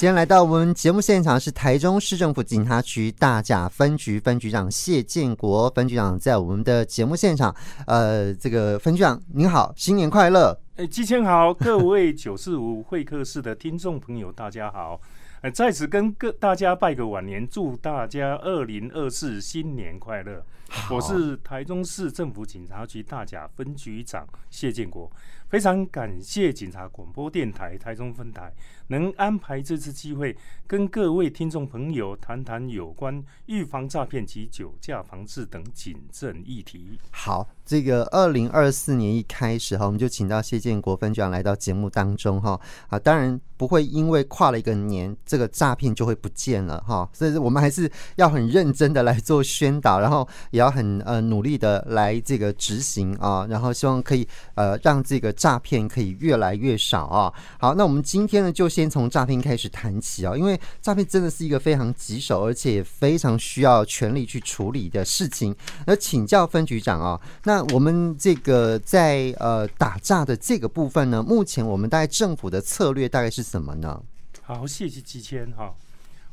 今天来到我们节目现场是台中市政府警察局大甲分局分局长谢建国分局长，在我们的节目现场。呃，这个分局长您好，新年快乐！哎，季谦好，各位九四五会客室的听众朋友，大家好。呃，在此跟各大家拜个晚年，祝大家二零二四新年快乐。我是台中市政府警察局大甲分局长谢建国，非常感谢警察广播电台台中分台能安排这次机会，跟各位听众朋友谈谈有关预防诈骗及酒驾防治等警政议题。好，这个二零二四年一开始哈，我们就请到谢建国分局长来到节目当中哈啊，当然不会因为跨了一个年，这个诈骗就会不见了哈，所以我们还是要很认真的来做宣导，然后也。要很呃努力的来这个执行啊，然后希望可以呃让这个诈骗可以越来越少啊。好，那我们今天呢就先从诈骗开始谈起啊，因为诈骗真的是一个非常棘手，而且非常需要全力去处理的事情。那请教分局长啊，那我们这个在呃打诈的这个部分呢，目前我们大概政府的策略大概是什么呢？好，谢谢季谦哈。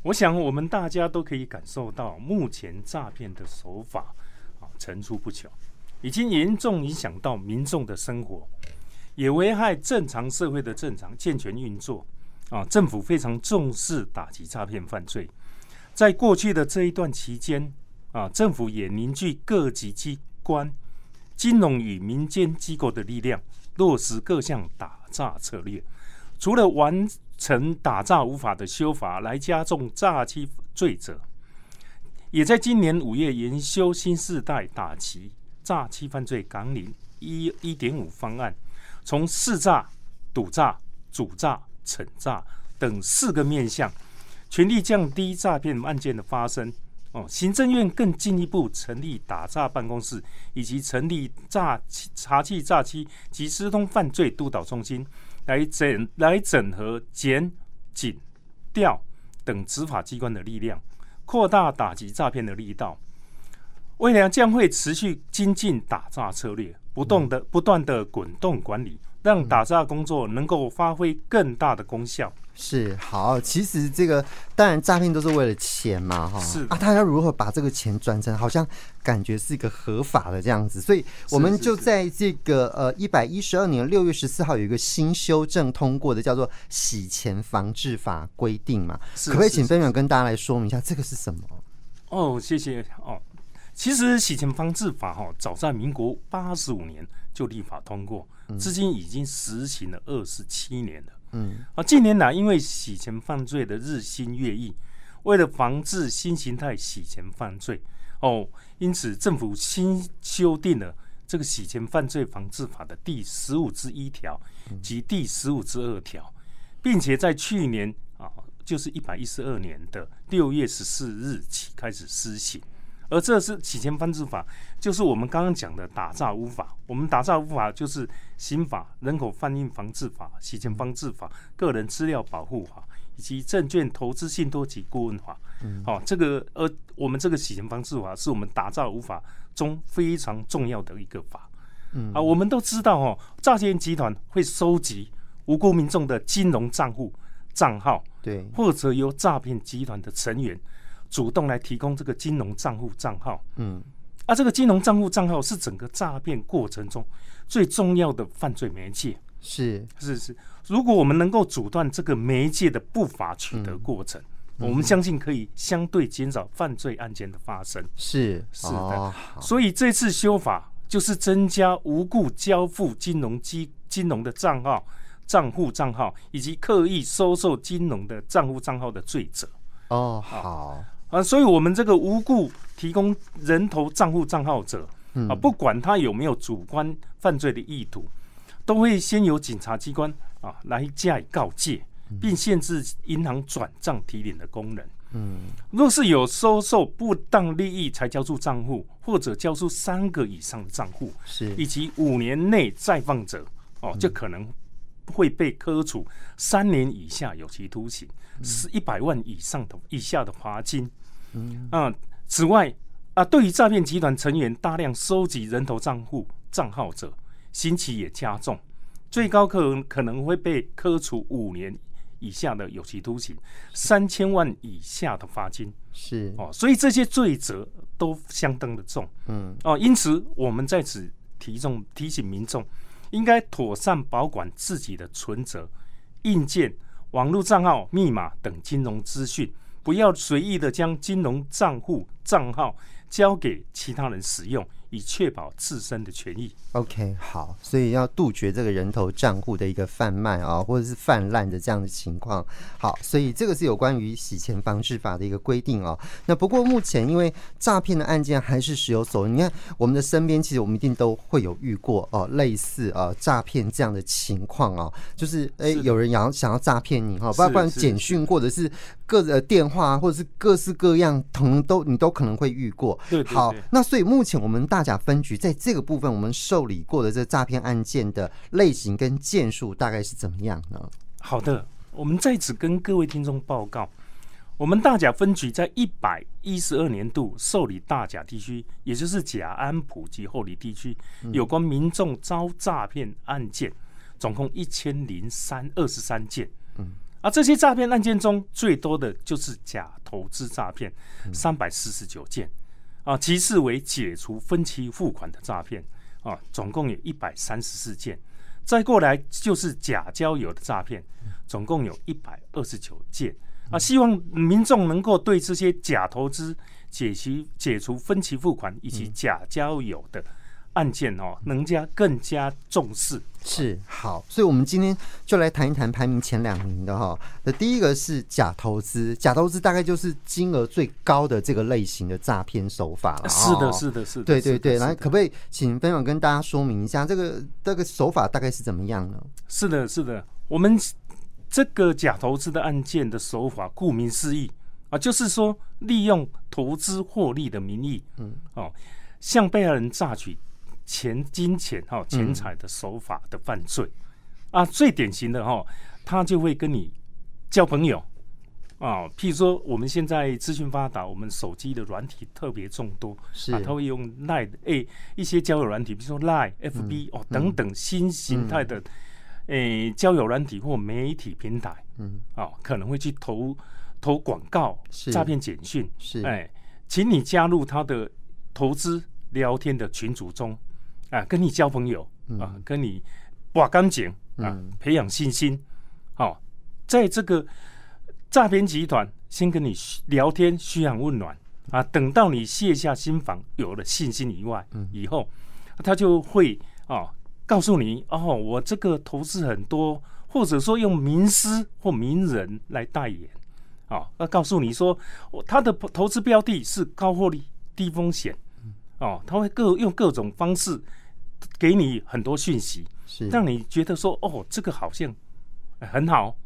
我想我们大家都可以感受到，目前诈骗的手法啊层出不穷，已经严重影响到民众的生活，也危害正常社会的正常健全运作啊。政府非常重视打击诈骗犯罪，在过去的这一段期间啊，政府也凝聚各级机关、金融与民间机构的力量，落实各项打诈策略，除了完。曾打诈无法的修法来加重诈欺罪责，也在今年五月研修新世代打击诈欺犯罪纲领一一点五方案，从识诈、赌诈、主诈、惩诈等四个面向，全力降低诈骗案件的发生。哦，行政院更进一步成立打诈办公室，以及成立诈查缉诈欺及私通犯罪督导中心。来整来整合检警调等执法机关的力量，扩大打击诈骗的力道。未来将会持续精进打诈策略，不断的不断的滚动管理。让打诈工作能够发挥更大的功效。是好，其实这个当然诈骗都是为了钱嘛，哈。是啊，他要如何把这个钱转成好像感觉是一个合法的这样子？所以我们就在这个呃一百一十二年六月十四号有一个新修正通过的叫做《洗钱防治法》规定嘛。可不可以请分享跟大家来说明一下这个是什么？哦，谢谢哦。其实洗钱防治法哈，早在民国八十五年就立法通过。至今已经实行了二十七年了。嗯，啊，近年来因为洗钱犯罪的日新月异，为了防治新形态洗钱犯罪，哦，因此政府新修订了这个洗钱犯罪防治法的第十五之一条及第十五之二条，并且在去年啊，就是一百一十二年的六月十四日起开始施行。而这是洗钱防治法，就是我们刚刚讲的打诈污法。我们打诈污法就是刑法、人口贩运防治法、洗钱防治法、个人资料保护法以及证券投资信托及顾问法。好、嗯哦，这个呃，我们这个洗钱防治法是我们打诈污法中非常重要的一个法。嗯，啊，我们都知道哦，诈骗集团会收集无辜民众的金融账户账号，对，或者由诈骗集团的成员。主动来提供这个金融账户账号，嗯，啊，这个金融账户账号是整个诈骗过程中最重要的犯罪媒介，是。是是。如果我们能够阻断这个媒介的不法取得过程，嗯、我们相信可以相对减少犯罪案件的发生。是。是的，哦、所以这次修法就是增加无故交付金融机金融的账号账户账号以及刻意收受金融的账户账号的罪责。哦，好。啊，所以，我们这个无故提供人头账户账号者，啊，不管他有没有主观犯罪的意图，都会先由警察机关啊来加以告诫，并限制银行转账提领的功能。嗯，若是有收受不当利益才交出账户，或者交出三个以上的账户，是。以及五年内再放者，哦，就可能会被科处三年以下有期徒刑，是一百万以上的以下的罚金。嗯啊，此外啊，对于诈骗集团成员大量收集人头账户账号者，刑期也加重，最高可能可能会被科处五年以下的有期徒刑，三千万以下的罚金。是哦，所以这些罪责都相当的重。嗯哦，因此我们在此提重提醒民众，应该妥善保管自己的存折、硬件、网络账号、密码等金融资讯，不要随意的将金融账户账号交给其他人使用。以确保自身的权益。OK，好，所以要杜绝这个人头账户的一个贩卖啊，或者是泛滥的这样的情况。好，所以这个是有关于洗钱防治法的一个规定啊。那不过目前因为诈骗的案件还是时有所闻，你看我们的身边其实我们一定都会有遇过哦，类似啊诈骗这样的情况哦，就是哎、欸、有人要想要诈骗你哈，不管简讯或者是各呃电话或者是各式各样，可能都你都可能会遇过。对，好，那所以目前我们大大甲分局在这个部分，我们受理过的这诈骗案件的类型跟件数大概是怎么样呢？好的，我们在此跟各位听众报告，我们大甲分局在一百一十二年度受理大甲地区，也就是甲安普及后里地区有关民众遭诈骗案件，总共一千零三二十三件。嗯，而这些诈骗案件中，最多的就是假投资诈骗，三百四十九件。啊，其次为解除分期付款的诈骗啊，总共有一百三十四件。再过来就是假交友的诈骗，总共有一百二十九件。啊，希望民众能够对这些假投资、解其解除分期付款以及假交友的。案件哦，能加更加重视是好，所以我们今天就来谈一谈排名前两名的哈。那第一个是假投资，假投资大概就是金额最高的这个类型的诈骗手法了。是的，是的，是的，对对对。来，可不可以请分享跟大家说明一下，这个这个手法大概是怎么样呢？是的，是的，我们这个假投资的案件的手法，顾名思义啊，就是说利用投资获利的名义，嗯哦，向被害人诈取。钱金钱哈钱财的手法的犯罪、嗯、啊，最典型的哈，他就会跟你交朋友。啊。譬如说，我们现在资讯发达，我们手机的软体特别众多，是。啊，他会用 Line 诶一些交友软体，比如说 Line、FB 哦等等新形态的诶、交友软体或媒体平台，嗯。啊，可能会去投投广告、诈骗简讯，是。哎、欸，请你加入他的投资聊天的群组中。啊，跟你交朋友啊，跟你挖干净啊，培养信心。好、哦，在这个诈骗集团先跟你聊天嘘寒问暖啊，等到你卸下心防，有了信心以外，以后他就会啊告诉你哦，我这个投资很多，或者说用名师或名人来代言啊，那告诉你说，他的投资标的是高获利、低风险。哦，他会各用各种方式给你很多讯息，让你觉得说，哦，这个好像很好，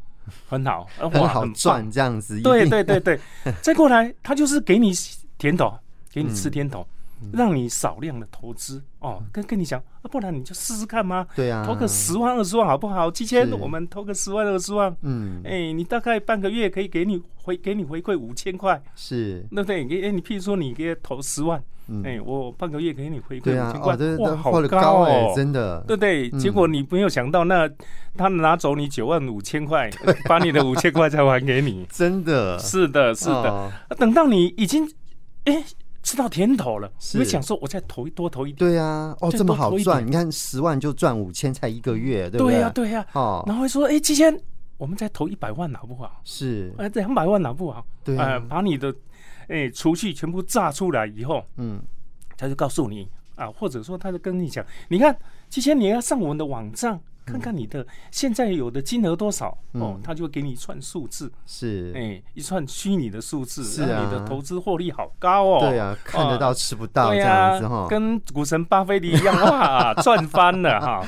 很好，很好赚这样子。对对对 对，再过来，他就是给你甜头，给你吃甜头。嗯让你少量的投资哦，跟跟你讲，不然你就试试看嘛。对啊，投个十万二十万好不好？七千，我们投个十万二十万。嗯，哎、欸，你大概半个月可以给你回给你回馈五千块。是，对不对？哎、欸，你譬如说你给投十万，哎、欸，我半个月给你回馈五千块，啊哦、哇，好高哎、欸，真的，对不对？结果你没有想到，那他拿走你九万五千块，把你的五千块再还给你，真的是的，是的。哦、等到你已经，哎、欸。吃到甜头了，你会想说，我再投多投一点。对啊，哦，这么好赚，你看十万就赚五千，才一个月，对不对？对呀，对呀。哦，然后会说，哎，七千，我们再投一百万好不好？是，哎，两百万好不好？对，把你的哎储蓄全部炸出来以后，嗯，他就告诉你啊，或者说他就跟你讲，你看，七千，你要上我们的网站。看看你的现在有的金额多少、嗯、哦，他就会给你一串数字，是。哎、欸，一串虚拟的数字，是啊，你的投资获利好高哦，对啊，看得到吃不到这样子哈、哦啊，跟股神巴菲特一样哇，赚翻了哈。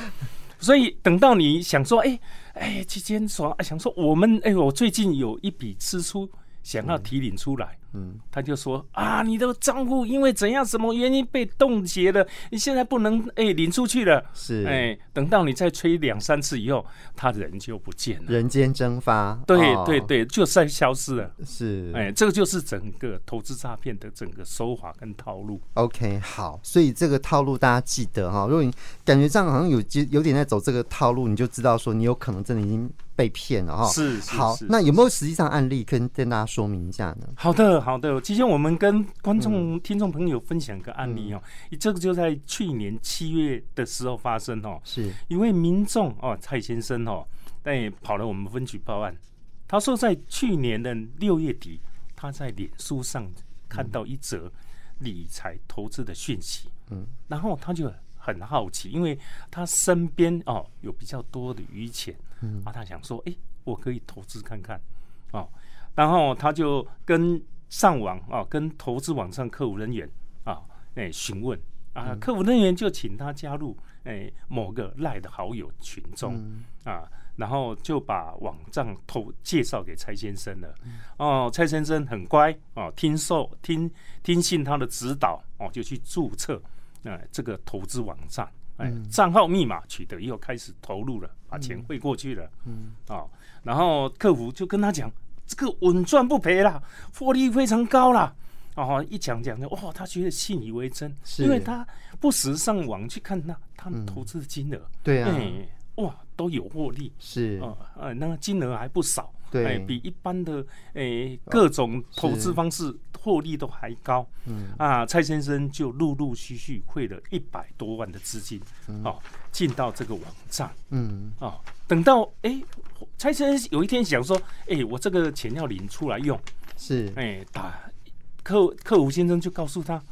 所以等到你想说，哎、欸、哎，期间说想说我们哎、欸，我最近有一笔支出。想要提领出来，嗯，他就说啊，你的账户因为怎样什么原因被冻结了，你现在不能哎领出去了，是。哎，等到你再催两三次以后，他人就不见了，人间蒸发，对对对，就算消失了，是。哎，这个就是整个投资诈骗的整个手法跟套路。OK，好，所以这个套路大家记得哈，如果你感觉这样好像有有点在走这个套路，你就知道说你有可能真的已经。被骗了哈。是，是好，那有没有实际上案例跟跟大家说明一下呢？好的，好的。今天我们跟观众、嗯、听众朋友分享个案例哦，嗯、这个就在去年七月的时候发生哦，是一位民众哦，蔡先生哦，但也跑了我们分局报案。他说在去年的六月底，他在脸书上看到一则理财投资的讯息，嗯，然后他就。很好奇，因为他身边哦有比较多的余钱，嗯，啊，他想说，哎、欸，我可以投资看看，哦，然后他就跟上网啊，跟投资网上客服人员啊，哎询问啊，客服人员就请他加入哎某个赖的好友群中、嗯、啊，然后就把网站投介绍给蔡先生了，哦，蔡先生很乖哦，听受听听信他的指导哦，就去注册。哎，这个投资网站，哎，账号密码取得以后开始投入了，把钱汇过去了，嗯，啊、哦，然后客服就跟他讲，这个稳赚不赔啦，获利非常高啦，哦，一讲讲的，哦，他觉得信以为真，因为他不时上网去看那他们投资的金额，对啊，哇，都有获利，是，啊，呃，那个金额还不少。对、欸，比一般的诶、欸、各种投资方式获利都还高。嗯。啊，蔡先生就陆陆续续汇了一百多万的资金，哦，进到这个网站。嗯。哦，等到哎、欸，蔡先生有一天想说，哎、欸，我这个钱要领出来用，是。哎、欸，打客客服先生就告诉他，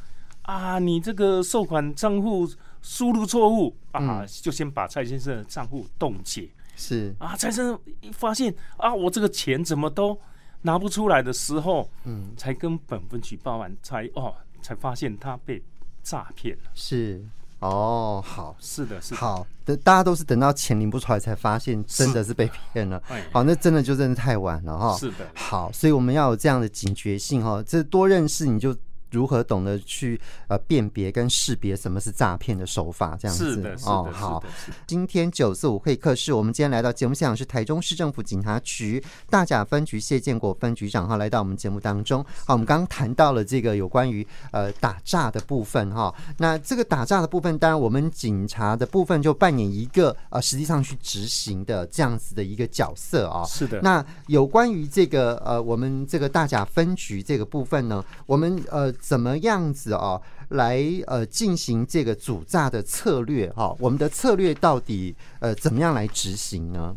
啊，你这个收款账户输入错误啊，就先把蔡先生的账户冻结。是啊，蔡先生一发现啊，我这个钱怎么都拿不出来的时候，嗯，才跟本分局报案，才哦，才发现他被诈骗了。是哦，好，是的，是的，好，的大家都是等到钱领不出来才发现真的是被骗了。好，那真的就真的太晚了哈。是的，好，所以我们要有这样的警觉性哈，这多认识你就。如何懂得去呃辨别跟识别什么是诈骗的手法？这样子是的，是的，哦，好。今天九四五会客室，我们今天来到节目现场是台中市政府警察局大甲分局谢建国分局长哈，来到我们节目当中。好，我们刚刚谈到了这个有关于呃打诈的部分哈。那这个打诈的部分，当然我们警察的部分就扮演一个呃实际上去执行的这样子的一个角色啊。是的。那有关于这个呃我们这个大甲分局这个部分呢，我们呃。怎么样子哦，来呃进行这个主诈的策略哈、哦？我们的策略到底呃怎么样来执行呢？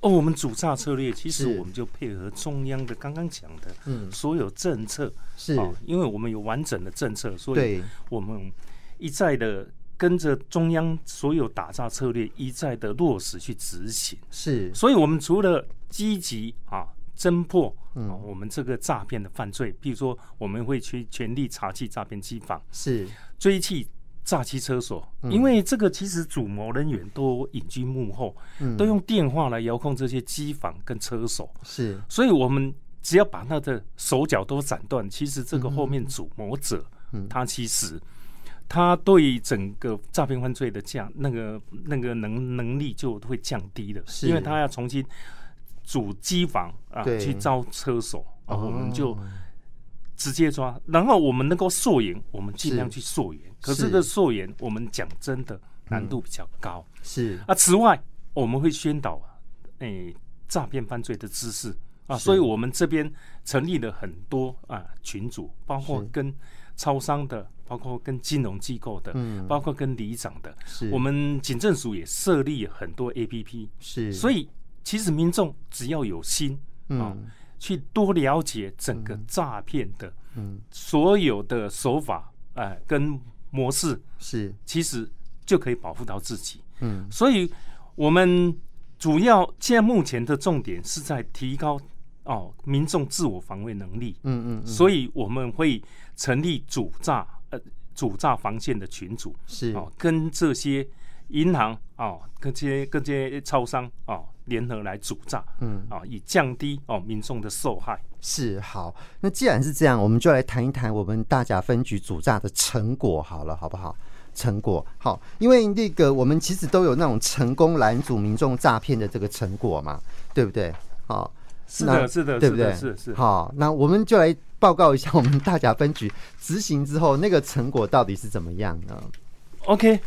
哦，我们主诈策略其实我们就配合中央的刚刚讲的嗯所有政策是、哦，因为我们有完整的政策，所以我们一再的跟着中央所有打造策略一再的落实去执行是，所以我们除了积极啊。侦破啊，我们这个诈骗的犯罪，比如说我们会去全力查缉诈骗机房，是。追缉诈欺车手，因为这个其实主谋人员都隐居幕后，都用电话来遥控这些机房跟车手，是，所以我们只要把他的手脚都斩断，其实这个后面主谋者，他其实他对整个诈骗犯罪的降那个那个能能力就会降低了，因为他要重新。主机房啊，去招车手啊，我们就直接抓。然后我们能够溯源，我们尽量去溯源。可是这个溯源，我们讲真的难度比较高。是啊，此外我们会宣导诶诈骗犯罪的知识啊，所以我们这边成立了很多啊群组，包括跟超商的，包括跟金融机构的，嗯，包括跟里长的。是，我们警政署也设立很多 APP。是，所以。其实民众只要有心啊、去多了解整个诈骗的所有的手法，哎、呃，跟模式是，其实就可以保护到自己。嗯，所以我们主要现在目前的重点是在提高哦民众自我防卫能力。嗯嗯，嗯，所以我们会成立主诈呃主诈防线的群组，是哦，跟这些银行哦，跟这些跟这些超商哦。联合来主诈，嗯啊，以降低哦民众的受害。是好，那既然是这样，我们就来谈一谈我们大甲分局主诈的成果，好了，好不好？成果好，因为那个我们其实都有那种成功拦阻民众诈骗的这个成果嘛，对不对？好，是的，是的，对不对？是是。好，那我们就来报告一下我们大甲分局执行之后那个成果到底是怎么样呢？OK，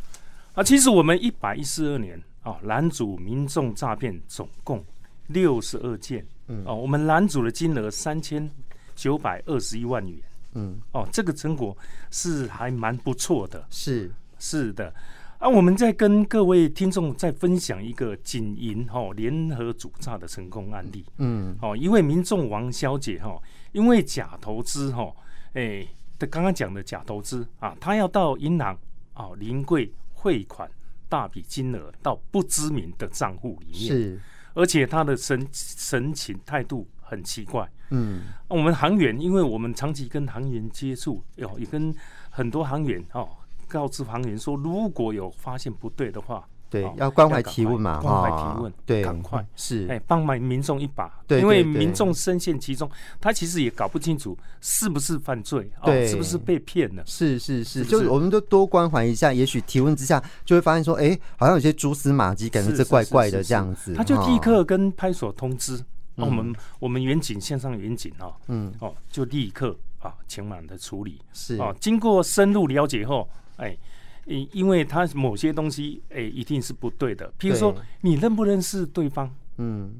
啊，其实我们一百一十二年。哦，拦阻民众诈骗总共六十二件，嗯，哦，我们拦阻的金额三千九百二十一万元，嗯，哦，这个成果是还蛮不错的，是。是的。啊，我们再跟各位听众再分享一个警银哈联合主诈的成功案例。嗯，哦，一位民众王小姐哈，因为假投资哈，哎，的刚刚讲的假投资啊，她要到银行啊临柜汇款大笔金额到不知名的账户里面，是，而且他的神神情态度很奇怪。嗯，我们行员，因为我们长期跟行员接触，有，也跟很多行员哦。告知行员说，如果有发现不对的话，对，要关怀提问嘛，关怀提问，对，赶快是，哎，帮忙民众一把，对，因为民众深陷其中，他其实也搞不清楚是不是犯罪，对，是不是被骗了，是是是，就是我们都多关怀一下，也许提问之下就会发现说，哎，好像有些蛛丝马迹，感觉这怪怪的这样子，他就立刻跟派出所通知，我们我们远警线上远警啊，嗯，哦，就立刻啊前往的处理，是。哦，经过深入了解后。哎，因因为他某些东西，哎，一定是不对的。譬如说，你认不认识对方？嗯，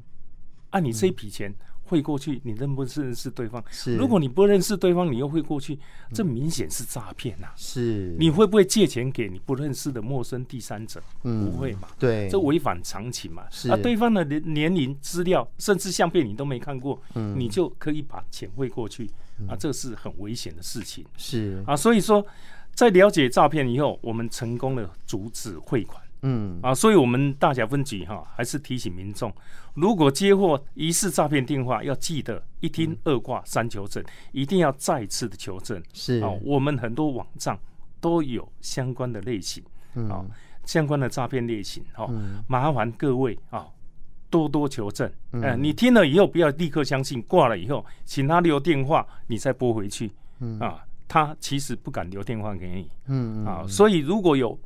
啊，你这一笔钱汇过去，你认不认识对方？是。如果你不认识对方，你又汇过去，这明显是诈骗呐。是。你会不会借钱给你不认识的陌生第三者？嗯，不会嘛？对，这违反常情嘛。是。啊，对方的年年龄资料，甚至相片你都没看过，嗯，你就可以把钱汇过去，啊，这是很危险的事情。是。啊，所以说。在了解诈骗以后，我们成功的阻止汇款。嗯啊，所以我们大甲分局哈，还是提醒民众，如果接获疑似诈骗电话，要记得一听二挂三求证，一定要再次的求证。是啊，我们很多网站都有相关的类型，啊，相关的诈骗类型。哈，麻烦各位啊，多多求证。嗯，你听了以后不要立刻相信，挂了以后，请他留电话，你再拨回去。嗯啊。他其实不敢留电话给你，嗯啊，所以如果有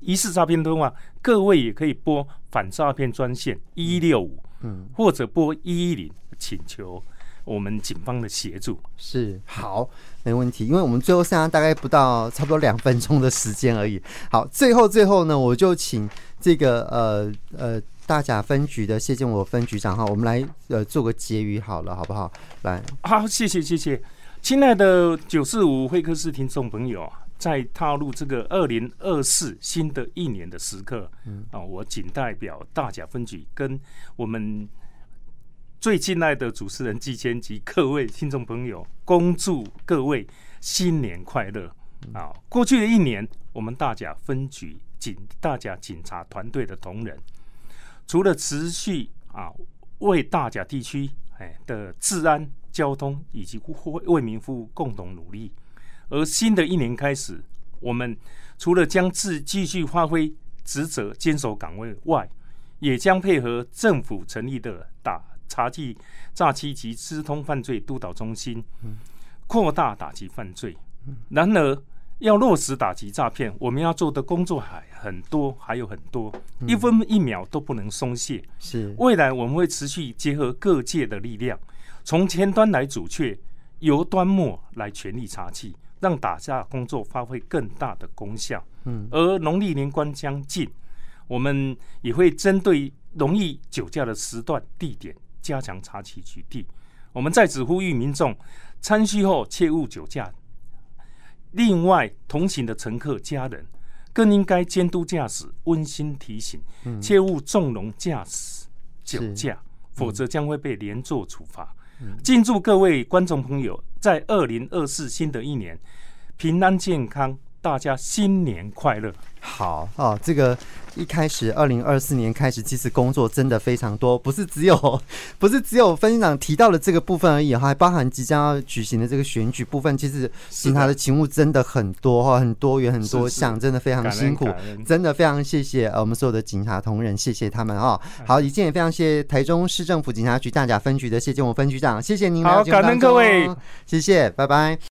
疑似诈骗的话，各位也可以拨反诈骗专线一一六五，嗯，或者拨一一零，请求我们警方的协助。是，好，没问题，因为我们最后剩下大概不到差不多两分钟的时间而已。好，最后最后呢，我就请这个呃呃大甲分局的谢建我分局长哈，我们来呃做个结语好了，好不好？来，好，谢谢谢谢。亲爱的九四五会客室听众朋友，在踏入这个二零二四新的一年的时刻，啊，我仅代表大甲分局跟我们最敬爱的主持人季谦及各位听众朋友，恭祝各位新年快乐啊！过去的一年，我们大甲分局警大甲警察团队的同仁，除了持续啊为大甲地区哎的治安。交通以及为民服务，共同努力。而新的一年开始，我们除了将自继续发挥职责、坚守岗位外，也将配合政府成立的打查缉诈欺及资通犯罪督导中心，扩大打击犯罪。然而，要落实打击诈骗，我们要做的工作还很多，还有很多，一分一秒都不能松懈。是未来我们会持续结合各界的力量。从前端来阻却，由端末来全力查缉，让打架工作发挥更大的功效。嗯，而农历年关将近，我们也会针对容易酒驾的时段、地点加强查缉取缔。我们在此呼吁民众，餐叙后切勿酒驾。另外，同行的乘客家人更应该监督驾驶，温馨提醒，切勿纵容驾驶酒驾，嗯、否则将会被连坐处罚。敬祝各位观众朋友，在二零二四新的一年平安健康，大家新年快乐！好哦，这个一开始，二零二四年开始，其实工作真的非常多，不是只有 不是只有分局长提到的这个部分而已，还包含即将要举行的这个选举部分。其实警察的勤务真的很多哈，很多元，很多项，真的非常辛苦，真的非常谢谢呃我们所有的警察同仁，谢谢他们啊！好，以及也非常谢谢台中市政府警察局大甲分局的谢建国分局长，谢谢您，好，感恩各位，谢谢，拜拜。